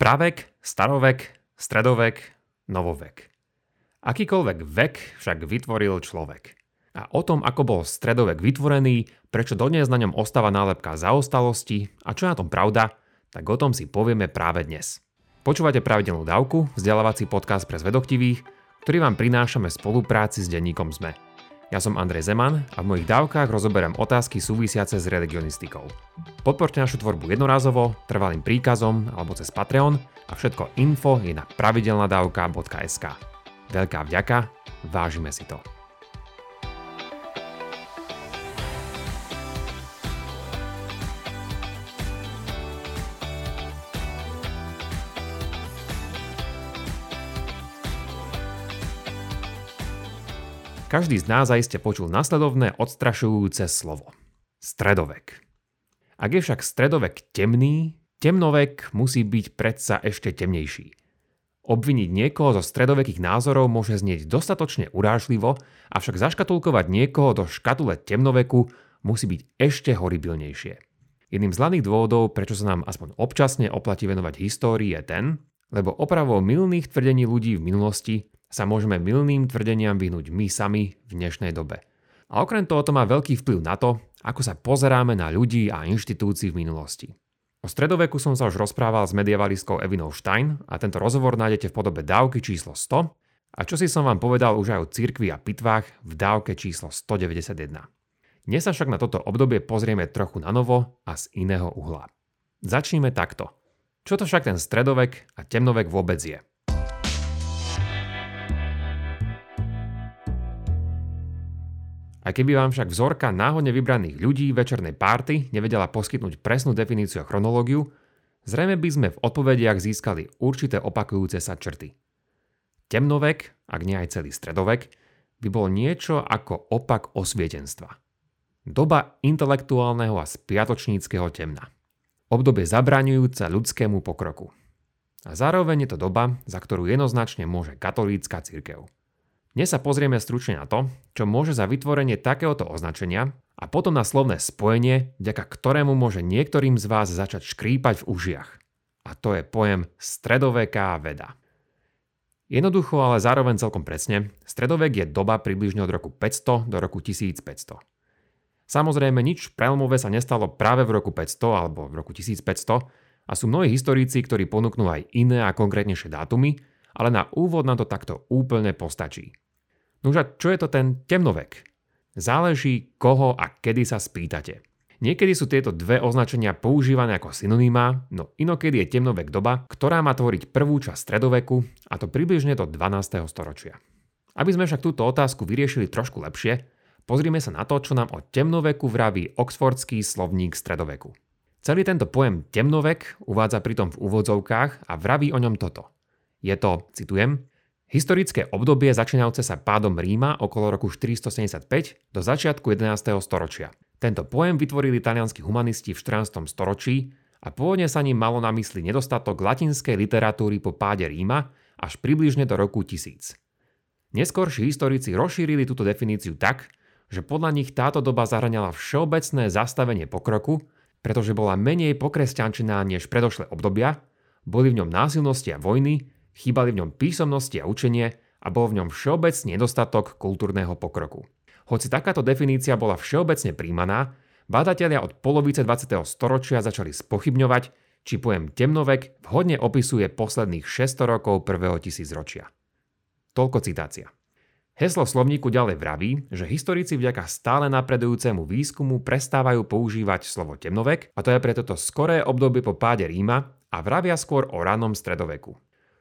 Pravek, starovek, stredovek, novovek. Akýkoľvek vek však vytvoril človek. A o tom, ako bol stredovek vytvorený, prečo dodnes na ňom ostáva nálepka zaostalosti a čo je na tom pravda, tak o tom si povieme práve dnes. Počúvate pravidelnú dávku, vzdelávací podcast pre zvedoktivých, ktorý vám prinášame v spolupráci s denníkom ZME. Ja som Andrej Zeman a v mojich dávkach rozoberám otázky súvisiace s religionistikou. Podporte našu tvorbu jednorázovo, trvalým príkazom alebo cez Patreon a všetko info je na pravidelnadavka.sk. Veľká vďaka, vážime si to. Každý z nás zaiste počul nasledovné odstrašujúce slovo. Stredovek. Ak je však stredovek temný, temnovek musí byť predsa ešte temnejší. Obviniť niekoho zo stredovekých názorov môže znieť dostatočne urážlivo, avšak zaškatulkovať niekoho do škatule temnoveku musí byť ešte horibilnejšie. Jedným z hlavných dôvodov, prečo sa nám aspoň občasne oplatí venovať histórii je ten, lebo opravou milných tvrdení ľudí v minulosti sa môžeme milným tvrdeniam vyhnúť my sami v dnešnej dobe. A okrem toho to má veľký vplyv na to, ako sa pozeráme na ľudí a inštitúcií v minulosti. O stredoveku som sa už rozprával s medievalistou Evinou Stein a tento rozhovor nájdete v podobe dávky číslo 100 a čo si som vám povedal už aj o cirkvi a pitvách v dávke číslo 191. Dnes sa však na toto obdobie pozrieme trochu na novo a z iného uhla. Začníme takto. Čo to však ten stredovek a temnovek vôbec je? Aj keby vám však vzorka náhodne vybraných ľudí večernej párty nevedela poskytnúť presnú definíciu a chronológiu, zrejme by sme v odpovediach získali určité opakujúce sa črty. Temnovek, ak nie aj celý stredovek, by bol niečo ako opak osvietenstva. Doba intelektuálneho a spiatočníckého temna. Obdobie zabraňujúce ľudskému pokroku. A zároveň je to doba, za ktorú jednoznačne môže katolícka církev. Dnes sa pozrieme stručne na to, čo môže za vytvorenie takéhoto označenia a potom na slovné spojenie, vďaka ktorému môže niektorým z vás začať škrípať v užiach. A to je pojem stredoveká veda. Jednoducho, ale zároveň celkom presne, stredovek je doba približne od roku 500 do roku 1500. Samozrejme, nič prelomové sa nestalo práve v roku 500 alebo v roku 1500 a sú mnohí historici, ktorí ponúknú aj iné a konkrétnejšie dátumy, ale na úvod nám to takto úplne postačí. Nože čo je to ten temnovek? Záleží, koho a kedy sa spýtate. Niekedy sú tieto dve označenia používané ako synonymá, no inokedy je temnovek doba, ktorá má tvoriť prvú časť stredoveku, a to približne do 12. storočia. Aby sme však túto otázku vyriešili trošku lepšie, pozrime sa na to, čo nám o temnoveku vraví Oxfordský slovník stredoveku. Celý tento pojem temnovek uvádza pritom v úvodzovkách a vraví o ňom toto – je to, citujem, historické obdobie začínajúce sa pádom Ríma okolo roku 475 do začiatku 11. storočia. Tento pojem vytvorili talianskí humanisti v 14. storočí a pôvodne sa ním malo na mysli nedostatok latinskej literatúry po páde Ríma až približne do roku 1000. Neskôrší historici rozšírili túto definíciu tak, že podľa nich táto doba zahraňala všeobecné zastavenie pokroku, pretože bola menej pokresťančená než predošlé obdobia, boli v ňom násilnosti a vojny chýbali v ňom písomnosti a učenie a bol v ňom všeobecný nedostatok kultúrneho pokroku. Hoci takáto definícia bola všeobecne príjmaná, bádatelia od polovice 20. storočia začali spochybňovať, či pojem temnovek vhodne opisuje posledných 600 rokov prvého tisícročia. Toľko citácia. Heslo slovníku ďalej vraví, že historici vďaka stále napredujúcemu výskumu prestávajú používať slovo temnovek a to je pre toto skoré obdobie po páde Ríma a vravia skôr o ranom stredoveku.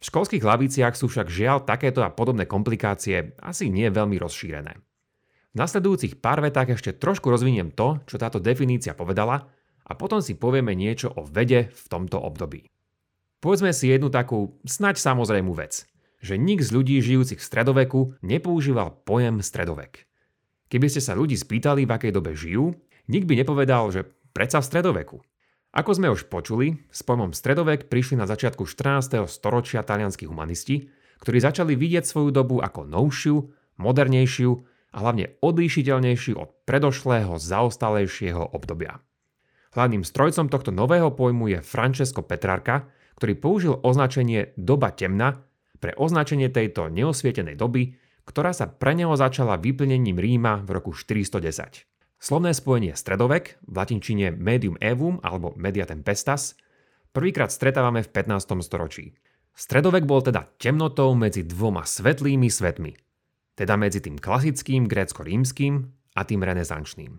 V školských hlaviciach sú však žiaľ takéto a podobné komplikácie asi nie veľmi rozšírené. V nasledujúcich pár vetách ešte trošku rozviniem to, čo táto definícia povedala a potom si povieme niečo o vede v tomto období. Povedzme si jednu takú snaď samozrejmú vec, že nik z ľudí žijúcich v stredoveku nepoužíval pojem stredovek. Keby ste sa ľudí spýtali, v akej dobe žijú, nik by nepovedal, že predsa v stredoveku. Ako sme už počuli, s pojmom stredovek prišli na začiatku 14. storočia talianskí humanisti, ktorí začali vidieť svoju dobu ako novšiu, modernejšiu a hlavne odlíšiteľnejšiu od predošlého zaostalejšieho obdobia. Hlavným strojcom tohto nového pojmu je Francesco Petrarca, ktorý použil označenie doba temna pre označenie tejto neosvietenej doby, ktorá sa pre neho začala vyplnením Ríma v roku 410. Slovné spojenie stredovek, v latinčine medium evum alebo media tempestas, prvýkrát stretávame v 15. storočí. Stredovek bol teda temnotou medzi dvoma svetlými svetmi, teda medzi tým klasickým grécko-rímským a tým renesančným.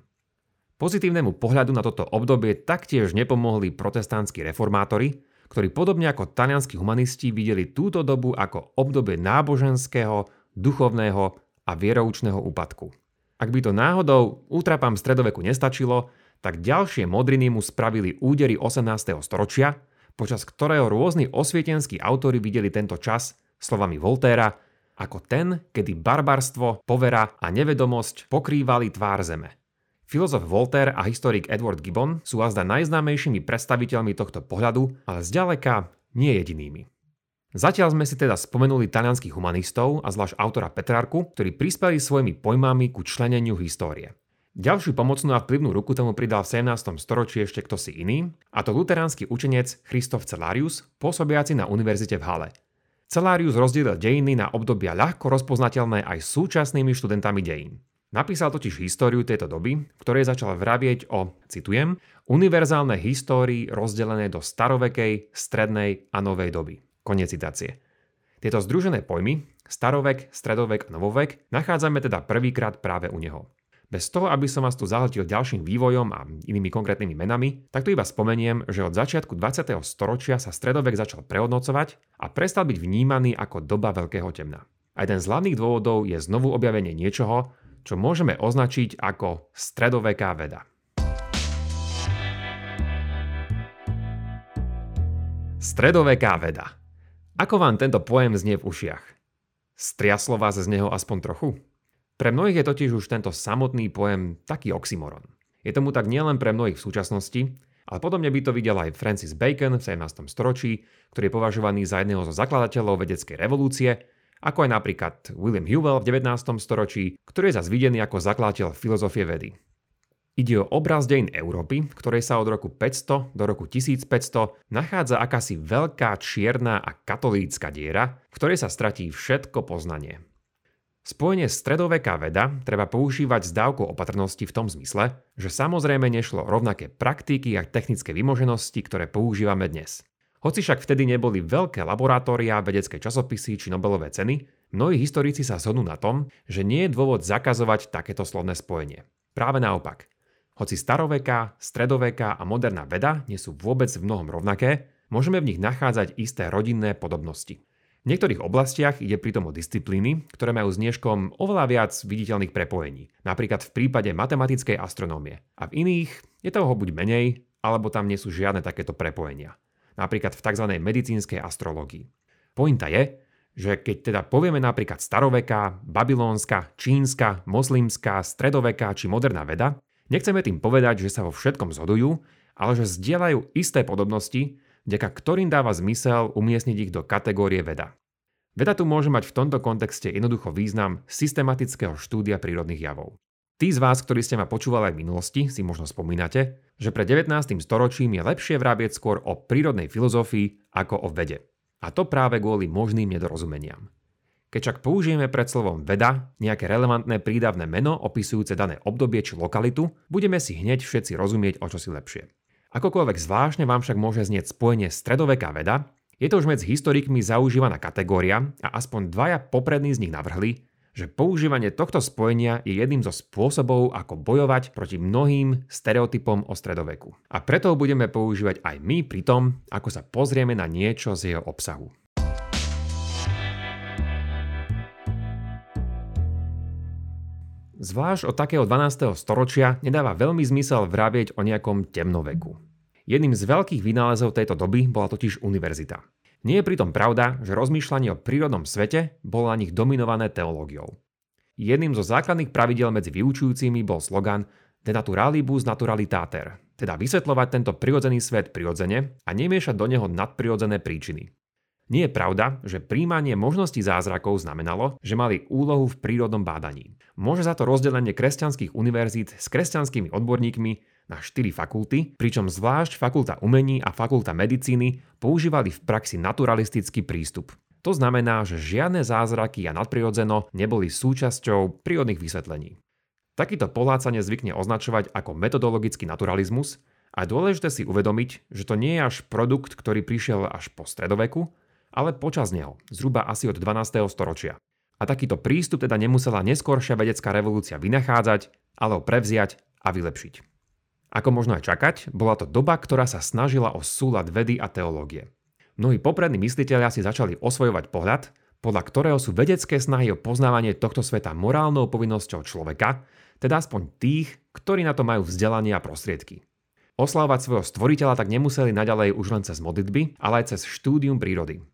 Pozitívnemu pohľadu na toto obdobie taktiež nepomohli protestantskí reformátori, ktorí podobne ako talianskí humanisti videli túto dobu ako obdobie náboženského, duchovného a vieroučného úpadku. Ak by to náhodou útrapám stredoveku nestačilo, tak ďalšie modriny mu spravili údery 18. storočia, počas ktorého rôzni osvietenskí autori videli tento čas, slovami Voltéra, ako ten, kedy barbarstvo, povera a nevedomosť pokrývali tvár zeme. Filozof Voltaire a historik Edward Gibbon sú azda najznámejšími predstaviteľmi tohto pohľadu, ale zďaleka nie jedinými. Zatiaľ sme si teda spomenuli talianských humanistov a zvlášť autora Petrarku, ktorí prispeli svojimi pojmami ku členeniu histórie. Ďalšiu pomocnú a vplyvnú ruku tomu pridal v 17. storočí ešte kto si iný, a to luteránsky učenec Christoph Celarius, pôsobiaci na univerzite v Hale. Celarius rozdielil dejiny na obdobia ľahko rozpoznateľné aj súčasnými študentami dejín. Napísal totiž históriu tejto doby, v ktorej začal vravieť o, citujem, univerzálnej histórii rozdelené do starovekej, strednej a novej doby. Koniec citácie. Tieto združené pojmy, starovek, stredovek a novovek, nachádzame teda prvýkrát práve u neho. Bez toho, aby som vás tu zahltil ďalším vývojom a inými konkrétnymi menami, tak tu iba spomeniem, že od začiatku 20. storočia sa stredovek začal prehodnocovať a prestal byť vnímaný ako doba veľkého temna. A jeden z hlavných dôvodov je znovu objavenie niečoho, čo môžeme označiť ako stredoveká veda. Stredoveká veda. Ako vám tento pojem znie v ušiach? Striaslo vás z neho aspoň trochu? Pre mnohých je totiž už tento samotný pojem taký oxymoron. Je tomu tak nielen pre mnohých v súčasnosti, ale podobne by to videl aj Francis Bacon v 17. storočí, ktorý je považovaný za jedného zo zakladateľov vedeckej revolúcie ako aj napríklad William Hewell v 19. storočí, ktorý je zase videný ako zakladateľ filozofie vedy. Ide o obraz dejín Európy, v ktorej sa od roku 500 do roku 1500 nachádza akási veľká čierna a katolícka diera, v ktorej sa stratí všetko poznanie. Spojenie stredoveká veda treba používať s dávkou opatrnosti v tom zmysle, že samozrejme nešlo rovnaké praktiky a technické vymoženosti, ktoré používame dnes. Hoci však vtedy neboli veľké laboratória, vedecké časopisy či Nobelové ceny, mnohí historici sa zhodnú na tom, že nie je dôvod zakazovať takéto slovné spojenie. Práve naopak. Hoci staroveká, stredoveká a moderná veda nie sú vôbec v mnohom rovnaké, môžeme v nich nachádzať isté rodinné podobnosti. V niektorých oblastiach ide pritom o disciplíny, ktoré majú s dneškom oveľa viac viditeľných prepojení, napríklad v prípade matematickej astronómie. A v iných je toho buď menej, alebo tam nie sú žiadne takéto prepojenia napríklad v tzv. medicínskej astrológii. Pointa je, že keď teda povieme napríklad staroveká, babylónska, čínska, moslimská, stredoveká či moderná veda, nechceme tým povedať, že sa vo všetkom zhodujú, ale že zdieľajú isté podobnosti, vďaka ktorým dáva zmysel umiestniť ich do kategórie veda. Veda tu môže mať v tomto kontexte jednoducho význam systematického štúdia prírodných javov. Tí z vás, ktorí ste ma počúvali aj v minulosti, si možno spomínate, že pred 19. storočím je lepšie vrábieť skôr o prírodnej filozofii ako o vede. A to práve kvôli možným nedorozumeniam. Keď však použijeme pred slovom veda nejaké relevantné prídavné meno opisujúce dané obdobie či lokalitu, budeme si hneď všetci rozumieť o čosi lepšie. Akokoľvek zvláštne vám však môže znieť spojenie stredoveká veda, je to už medzi historikmi zaužívaná kategória a aspoň dvaja poprední z nich navrhli, že používanie tohto spojenia je jedným zo spôsobov, ako bojovať proti mnohým stereotypom o stredoveku. A preto ho budeme používať aj my pri tom, ako sa pozrieme na niečo z jeho obsahu. Zvlášť od takého 12. storočia nedáva veľmi zmysel vravieť o nejakom temnoveku. Jedným z veľkých vynálezov tejto doby bola totiž univerzita. Nie je pritom pravda, že rozmýšľanie o prírodnom svete bolo na nich dominované teológiou. Jedným zo základných pravidel medzi vyučujúcimi bol slogan De naturalibus naturalitater, teda vysvetľovať tento prirodzený svet prirodzene a nemiešať do neho nadprirodzené príčiny. Nie je pravda, že príjmanie možností zázrakov znamenalo, že mali úlohu v prírodnom bádaní. Môže za to rozdelenie kresťanských univerzít s kresťanskými odborníkmi na 4 fakulty, pričom zvlášť fakulta umení a fakulta medicíny používali v praxi naturalistický prístup. To znamená, že žiadne zázraky a nadprirodzeno neboli súčasťou prírodných vysvetlení. Takýto pohľad zvykne označovať ako metodologický naturalizmus a dôležité si uvedomiť, že to nie je až produkt, ktorý prišiel až po stredoveku, ale počas neho, zhruba asi od 12. storočia. A takýto prístup teda nemusela neskôršia vedecká revolúcia vynachádzať, ale ho prevziať a vylepšiť. Ako možno aj čakať, bola to doba, ktorá sa snažila o súlad vedy a teológie. Mnohí poprední mysliteľia si začali osvojovať pohľad, podľa ktorého sú vedecké snahy o poznávanie tohto sveta morálnou povinnosťou človeka, teda aspoň tých, ktorí na to majú vzdelanie a prostriedky. Oslavovať svojho stvoriteľa tak nemuseli naďalej už len cez modlitby, ale aj cez štúdium prírody.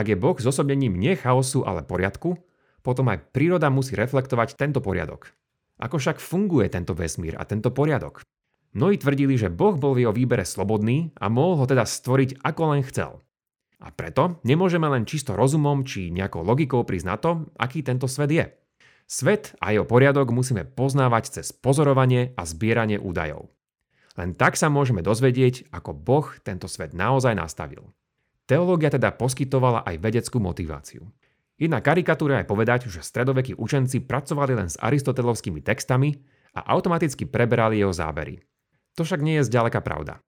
Ak je Boh zosobnením nie chaosu, ale poriadku, potom aj príroda musí reflektovať tento poriadok. Ako však funguje tento vesmír a tento poriadok? Mnohí tvrdili, že Boh bol v jeho výbere slobodný a mohol ho teda stvoriť ako len chcel. A preto nemôžeme len čisto rozumom či nejakou logikou prísť na to, aký tento svet je. Svet a jeho poriadok musíme poznávať cez pozorovanie a zbieranie údajov. Len tak sa môžeme dozvedieť, ako Boh tento svet naozaj nastavil. Teológia teda poskytovala aj vedeckú motiváciu. Jedna karikatúra je povedať, že stredovekí učenci pracovali len s aristotelovskými textami a automaticky preberali jeho zábery. To však nie je zďaleka pravda.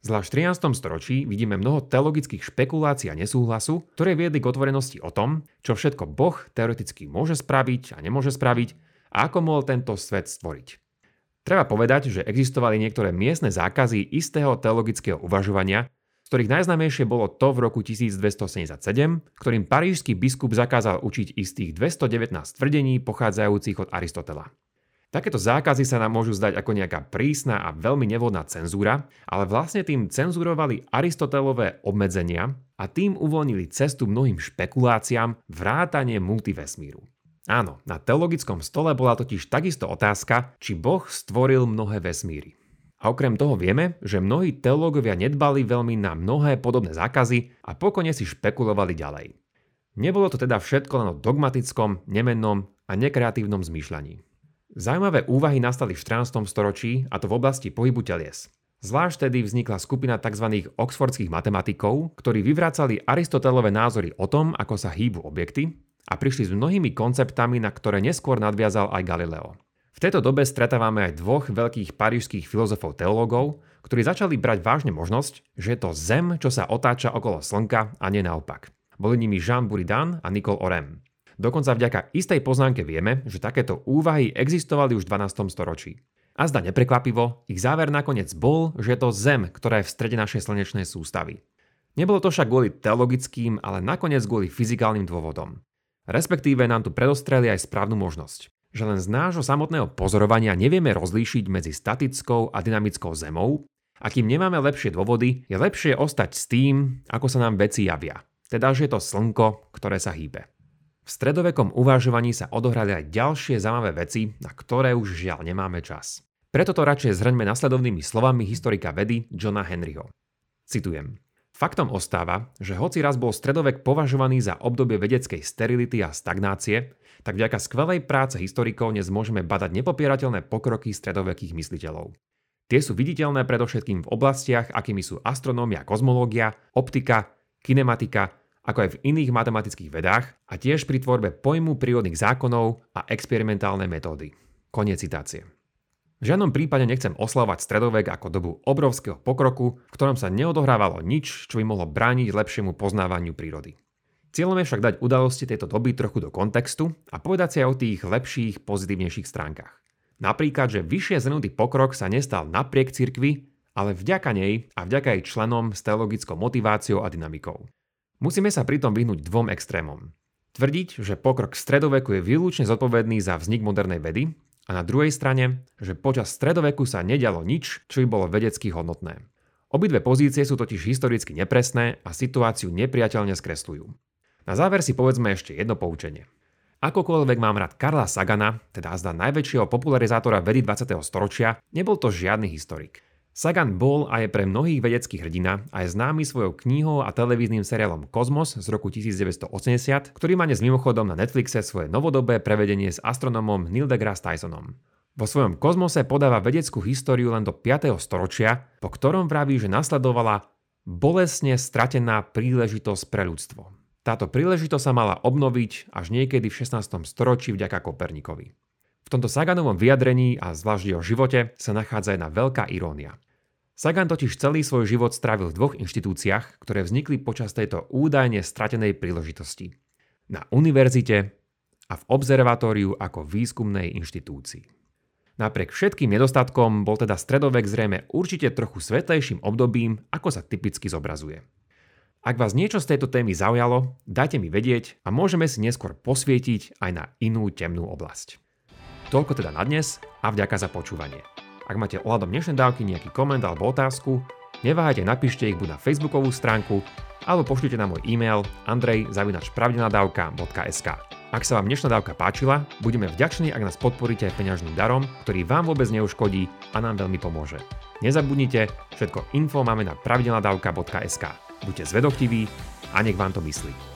Zvlášť v 13. storočí vidíme mnoho teologických špekulácií a nesúhlasu, ktoré viedli k otvorenosti o tom, čo všetko Boh teoreticky môže spraviť a nemôže spraviť a ako mohol tento svet stvoriť. Treba povedať, že existovali niektoré miestne zákazy istého teologického uvažovania, z ktorých najznámejšie bolo to v roku 1277, ktorým parížský biskup zakázal učiť istých 219 tvrdení pochádzajúcich od Aristotela. Takéto zákazy sa nám môžu zdať ako nejaká prísna a veľmi nevhodná cenzúra, ale vlastne tým cenzurovali Aristotelové obmedzenia a tým uvoľnili cestu mnohým špekuláciám vrátanie multivesmíru. Áno, na teologickom stole bola totiž takisto otázka, či Boh stvoril mnohé vesmíry. A okrem toho vieme, že mnohí teológovia nedbali veľmi na mnohé podobné zákazy a pokone si špekulovali ďalej. Nebolo to teda všetko len o dogmatickom, nemennom a nekreatívnom zmýšľaní. Zajímavé úvahy nastali v 14. storočí, a to v oblasti pohybu telies. Zvlášť tedy vznikla skupina tzv. oxfordských matematikov, ktorí vyvracali Aristotelové názory o tom, ako sa hýbu objekty a prišli s mnohými konceptami, na ktoré neskôr nadviazal aj Galileo. V tejto dobe stretávame aj dvoch veľkých parížských filozofov teológov, ktorí začali brať vážne možnosť, že je to Zem, čo sa otáča okolo Slnka a nie naopak. Boli nimi Jean Buridan a Nicole Orem. Dokonca vďaka istej poznámke vieme, že takéto úvahy existovali už v 12. storočí. A zda neprekvapivo, ich záver nakoniec bol, že je to Zem, ktorá je v strede našej slnečnej sústavy. Nebolo to však kvôli teologickým, ale nakoniec kvôli fyzikálnym dôvodom. Respektíve nám tu predostreli aj správnu možnosť, že len z nášho samotného pozorovania nevieme rozlíšiť medzi statickou a dynamickou zemou a kým nemáme lepšie dôvody, je lepšie ostať s tým, ako sa nám veci javia. Teda, že je to slnko, ktoré sa hýbe. V stredovekom uvažovaní sa odohrali aj ďalšie zaujímavé veci, na ktoré už žiaľ nemáme čas. Preto to radšej zhrňme nasledovnými slovami historika vedy Johna Henryho. Citujem. Faktom ostáva, že hoci raz bol stredovek považovaný za obdobie vedeckej sterility a stagnácie, tak vďaka skvelej práce historikov dnes môžeme badať nepopierateľné pokroky stredovekých mysliteľov. Tie sú viditeľné predovšetkým v oblastiach, akými sú astronómia, kozmológia, optika, kinematika, ako aj v iných matematických vedách a tiež pri tvorbe pojmu prírodných zákonov a experimentálne metódy. Koniec citácie. V žiadnom prípade nechcem oslavovať stredovek ako dobu obrovského pokroku, v ktorom sa neodohrávalo nič, čo by mohlo brániť lepšiemu poznávaniu prírody. Cieľom je však dať udalosti tejto doby trochu do kontextu a povedať si aj o tých lepších, pozitívnejších stránkach. Napríklad, že vyššie zhrnutý pokrok sa nestal napriek cirkvi, ale vďaka nej a vďaka jej členom s teologickou motiváciou a dynamikou. Musíme sa pritom vyhnúť dvom extrémom. Tvrdiť, že pokrok stredoveku je výlučne zodpovedný za vznik modernej vedy a na druhej strane, že počas stredoveku sa nedialo nič, čo by bolo vedecky hodnotné. Obidve pozície sú totiž historicky nepresné a situáciu nepriateľne skresľujú. Na záver si povedzme ešte jedno poučenie. Akokoľvek mám rád Karla Sagana, teda zda najväčšieho popularizátora vedy 20. storočia, nebol to žiadny historik. Sagan bol a je pre mnohých vedeckých hrdina a je známy svojou knihou a televíznym seriálom Kozmos z roku 1980, ktorý má dnes mimochodom na Netflixe svoje novodobé prevedenie s astronomom Neil deGrasse Tysonom. Vo svojom kozmose podáva vedeckú históriu len do 5. storočia, po ktorom vraví, že nasledovala bolesne stratená príležitosť pre ľudstvo. Táto príležitosť sa mala obnoviť až niekedy v 16. storočí vďaka Kopernikovi. V tomto Saganovom vyjadrení a zvlášť jeho živote sa nachádza jedna veľká irónia. Sagan totiž celý svoj život strávil v dvoch inštitúciách, ktoré vznikli počas tejto údajne stratenej príležitosti. Na univerzite a v observatóriu ako výskumnej inštitúcii. Napriek všetkým nedostatkom bol teda stredovek zrejme určite trochu svetlejším obdobím, ako sa typicky zobrazuje. Ak vás niečo z tejto témy zaujalo, dajte mi vedieť a môžeme si neskôr posvietiť aj na inú temnú oblasť. Toľko teda na dnes a vďaka za počúvanie. Ak máte ohľadom dnešnej dávky nejaký koment alebo otázku, neváhajte napíšte ich buď na facebookovú stránku alebo pošlite na môj e-mail andrej.zavinacpravdenadavka.sk. Ak sa vám dnešná dávka páčila, budeme vďační, ak nás podporíte aj peňažným darom, ktorý vám vôbec neuškodí a nám veľmi pomôže. Nezabudnite, všetko info máme na pravidelnadavka.sk. Buďte zvedochtiví a nech vám to myslí.